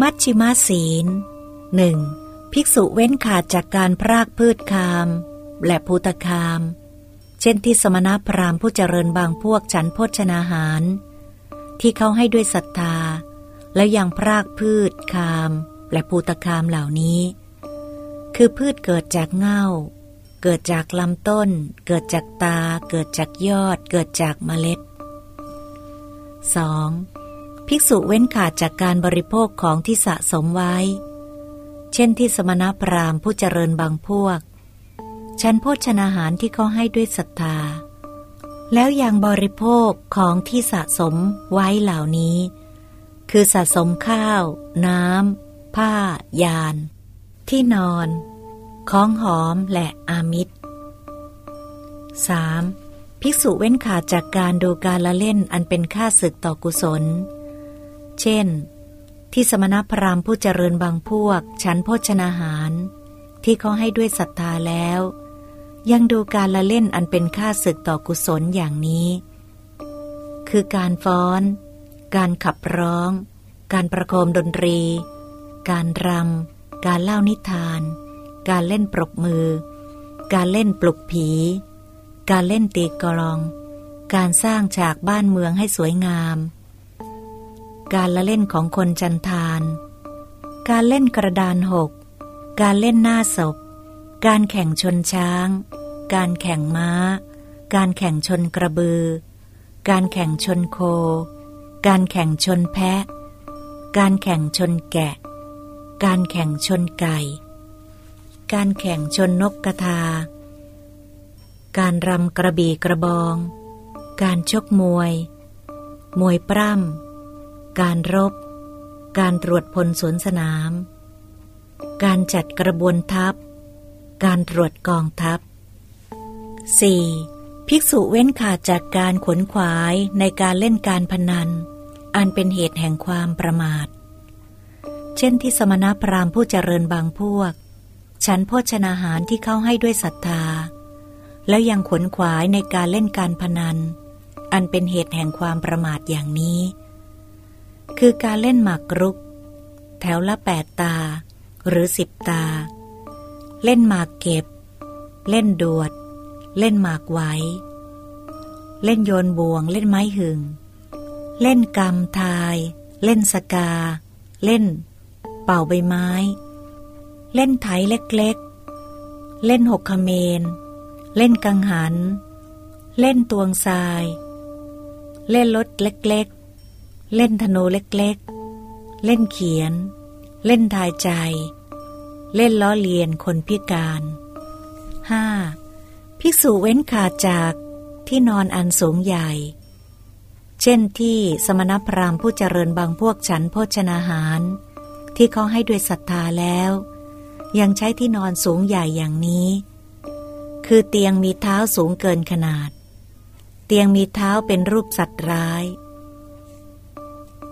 มัชชิมาศีลหนึ่งภิกษุเว้นขาดจากการพรากพืชคาม และภูตคาม เช่นที่สมณพราหมณ์ผู้เจริญบางพวกฉันโภชนาหาร ที่เขาให้ด้วยศรัทธา แล้วยังพรากพืชคาม และภูตคามเหล่านี้ คือพืชเกิดจากเง่า เกิดจากลำต้น เกิดจากตา เกิดจากยอด เกิดจากเมล็ด 2. ภิกษุเว้นขาดจากการบริโภคของที่สะสมไว้ เช่นที่สมณพราหมณ์ผู้เจริญบางพวก ฉันโภชนาหารที่เขาให้ด้วยศรัทธา แล้วยังบริโภคของที่สะสมไว้เหล่านี้ คือสะสมข้าว น้ำ ผ้า ยาน ที่นอน ของหอมและอามิตร 3. ภิกษุเว้นขาดจากการดูการละเล่นอันเป็นค่าศึกต่อกุศล เช่น ที่สมณพราหมณ์ผู้เจริญบางพวก ฉันโภชนาหาร ที่เขาให้ด้วยศรัทธาแล้ว ยังดูการละเล่นอันเป็นค่าศึกต่อกุศลอย่างนี้ คือการฟ้อน การขับร้อง การประโคมดนตรี การรำการเล่านิทาน การเล่นปรบมือ การเล่นปลุกผี การเล่นตีกลอง การสร้างฉากบ้านเมืองให้สวยงาม การละเล่นของคนจันทาน การเล่นกระดานหก การเล่นหน้าศพ การแข่งชนช้าง การแข่งม้า การแข่งชนกระบือ การแข่งชนโค การแข่งชนแพะ การแข่งชนแกะ การแข่งชนไก่ การแข่งชนนกกระทา การรำกระบี่กระบอง การชกมวย มวยปล้ำ การรบ การตรวจพลสวนสนาม การจัดกระบวนทัพ การตรวจกองทัพ 4. ภิกษุเว้นขาดจากการขวนขวายในการเล่นการพนัน อันเป็นเหตุแห่งความประมาท เช่นที่สมณพราหมณ์ผู้เจริญบางพวก ฉันโภชนาหารที่เขาให้ด้วยศรัทธา แล้วยังขวนขวายในการเล่นการพนัน อันเป็นเหตุแห่งความประมาทอย่างนี้ คือการเล่นหมากรุก แถวละแปดตา หรือสิบตา เล่นหมากเก็บ เล่นดวด เล่นหมากไว้ เล่นโยนบ่วง เล่นไม้หึง เล่นกำทาย เล่นสกา เล่น เป่าใบไม้ เล่นไถเล็กๆ เล่นหกขเมน เล่นกังหัน เล่นตวงทราย เล่นรถเล็กๆ เล่นธนูเล็กๆ เล่นเขียน เล่นทายใจ เล่นล้อเลียนคนพิการ 5. ภิกษุเว้นขาดจากที่นอนอันสูงใหญ่ เช่นที่สมณพราหมณ์ผู้เจริญบางพวกฉันโภชนาหาร ที่เขาให้ด้วยศรัทธาแล้ว ยังใช้ที่นอนสูงใหญ่อย่างนี้ คือเตียงมีเท้าสูงเกินขนาด เตียงมีเท้าเป็นรูปสัตว์ร้าย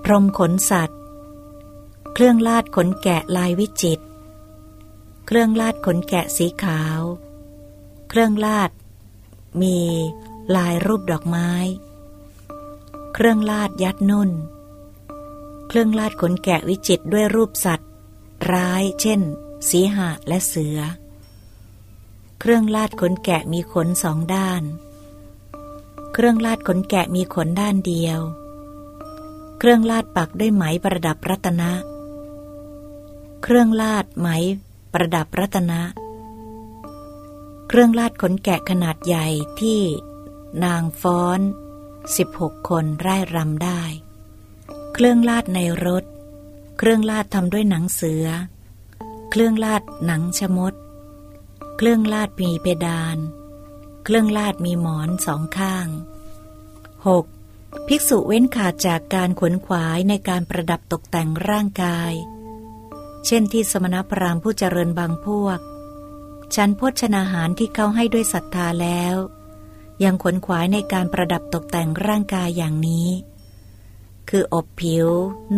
พรมขนสัตว์ เครื่องลาดขนแกะลายวิจิต เครื่องลาดขนแกะสีขาว เครื่องลาด มีลายรูปดอกไม้ เครื่องลาดยัดนุ่น เครื่องลาดขนแกะวิจิตด้วยรูปสัตว์ ร้ายเช่น สีหะและเสือ เครื่องลาดขนแกะมีขนสองด้าน เครื่องลาดขนแกะมีขนด้านเดียว เครื่องลาดปักด้วยไหมประดับรัตนะ เครื่องลาดไหมประดับรัตนะ เครื่องลาดขนแกะขนาดใหญ่ที่นางฟ้อนสิบหกคนไร่รำได้ เครื่องลาดในรถ เครื่องลาดทำด้วยหนังเสือ เครื่องลาดหนังชมด เครื่องลาดมีเพดาน เครื่องลาดมีหมอนสองข้าง 6. ภิกษุเว้นขาดจากการขวนขวายในการประดับตกแต่งร่างกาย เช่นที่สมณพราหมณ์ผู้เจริญบางพวกชั้นโภชนาหารที่เขาให้ด้วยศรัทธาแล้ว ยังขวนขวายในการประดับตกแต่งร่างกายอย่างนี้ คืออบผิว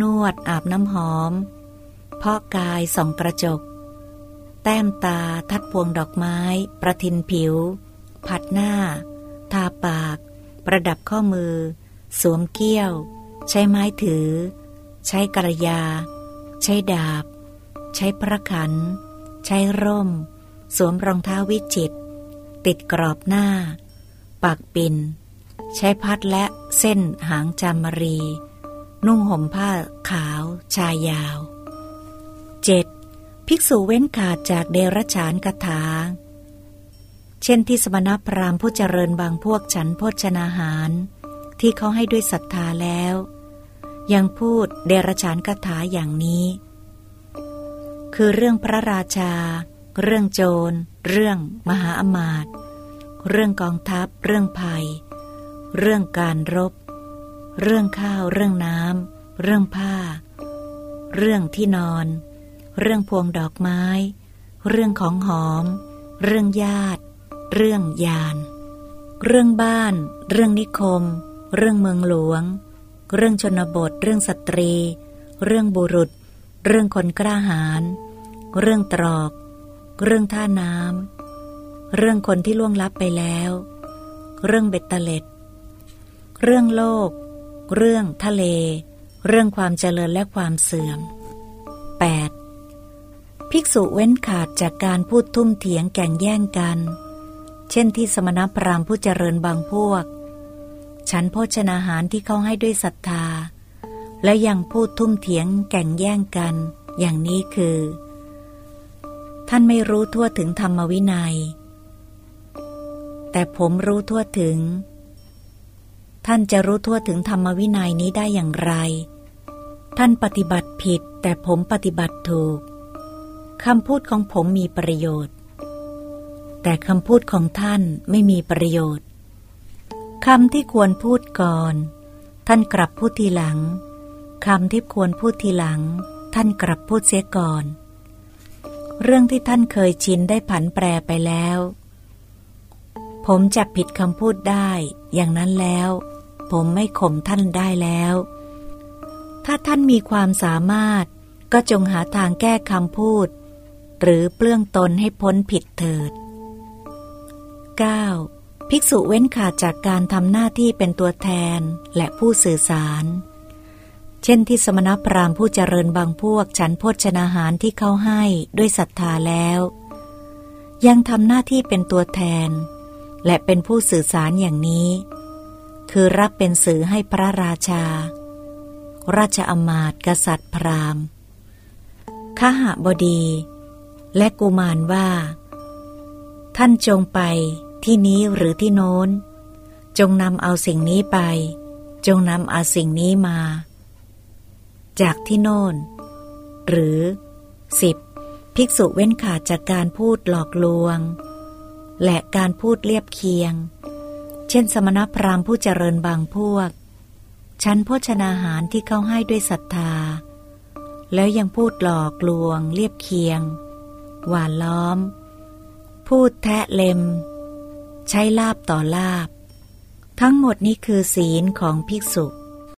นวด อาบน้ำหอมเพาะกายส่องกระจก แต้มตาทัดพวงดอกไม้ ประทินผิว ผัดหน้า ทาปาก ประดับข้อมือ สวมเกี้ยว ใช้ไม้ถือ ใช้กระยา ใช้ดาบ ใช้พระขัน ใช้ร่ม สวมรองเท้าวิจิต ติดกรอบหน้าปักปิน ใช้พัดและเส้นหางจามรี นุ่งห่มผ้าขาว ชายยาว 7. ภิกษุเว้นขาดจากเดรัจฉานกถาเช่นที่สมณพราหมณ์ผู้เจริญบางพวกฉันโภชนาหาร ที่เขาให้ด้วยศรัทธาแล้ว ยังพูดเดรฉานกถาอย่างนี้ คือเรื่องพระราชา เรื่องโจร เรื่องมหาอมาตย์เรื่องกองทัพ เรื่องภัย เรื่องการรบ เรื่องข้าว เรื่องน้ำเรื่องผ้า เรื่องที่นอน เรื่องพวงดอกไม้ เรื่องของหอม เรื่องญาติ เรื่องยาน เรื่องบ้าน เรื่องนิคม เรื่องเมืองหลวง เรื่องชนบท เรื่องสตรี เรื่องบุรุษ เรื่องคนกล้าหาญ เรื่องตรอก เรื่องท่าน้ำ เรื่องคนที่ล่วงลับไปแล้ว เรื่องเบ็ดเตล็ด เรื่องโลก เรื่องทะเล เรื่องความเจริญและความเสื่อม 8. ภิกษุเว้นขาดจากการพูดทุ่มเถียงแก่งแย่งกัน เช่นที่สมณพราหมณ์ผู้เจริญบางพวก ฉันโภชนาหารที่เขาให้ด้วยศรัทธา และยังพูดทุ่มเถียงแก่งแย่งกัน อย่างนี้คือ ท่านไม่รู้ทั่วถึงธรรมวินัย แต่ผมรู้ทั่วถึง ท่านจะรู้ทั่วถึงธรรมวินัยนี้ได้อย่างไร ท่านปฏิบัติผิด แต่ผมปฏิบัติถูกคำพูดของผมมีประโยชน์ แต่คำพูดของท่านไม่มีประโยชน์ คำที่ควรพูดก่อน ท่านกลับพูดทีหลังคำที่ควรพูดทีหลัง ท่านกลับพูดเสียก่อน เรื่องที่ท่านเคยชินได้ผันแปรไปแล้ว ผมจะผิดคำพูดได้ อย่างนั้นแล้ว ผมไม่ข่มท่านได้แล้ว ถ้าท่านมีความสามารถก็จงหาทางแก้คำพูด หรือเปลื้องตนให้พ้นผิดเถิด 9. ภิกษุเว้นขาดจากการทำหน้าที่เป็นตัวแทนและผู้สื่อสาร เช่นที่สมณพราหมณ์ผู้เจริญบางพวกฉันโภชนาหารที่เขาให้ด้วยศรัทธาแล้ว ยังทำหน้าที่เป็นตัวแทน และเป็นผู้สื่อสารอย่างนี้ คือรับเป็นสื่อให้พระราชา ราชอมาตย์กษัตริย์พราหมณ์ข้าหบดี และกุมารว่า ท่านจงไป ที่นี้หรือที่โน้น จงนำเอาสิ่งนี้ไป จงนำเอาสิ่งนี้มา จากที่โน้น หรือสิบภิกษุเว้นขาดจากการพูดหลอกลวง และการพูดเรียบเคียง เช่นสมณพราหมณ์ผู้เจริญบางพวก ชั้นโภชนาหารที่เขาให้ด้วยศรัทธา แล้วยังพูดหลอกลวง เรียบเคียง หวานล้อม พูดแทะเล็ม ใช้ลาบต่อลาบ ทั้งหมดนี้คือศีลของภิกษุ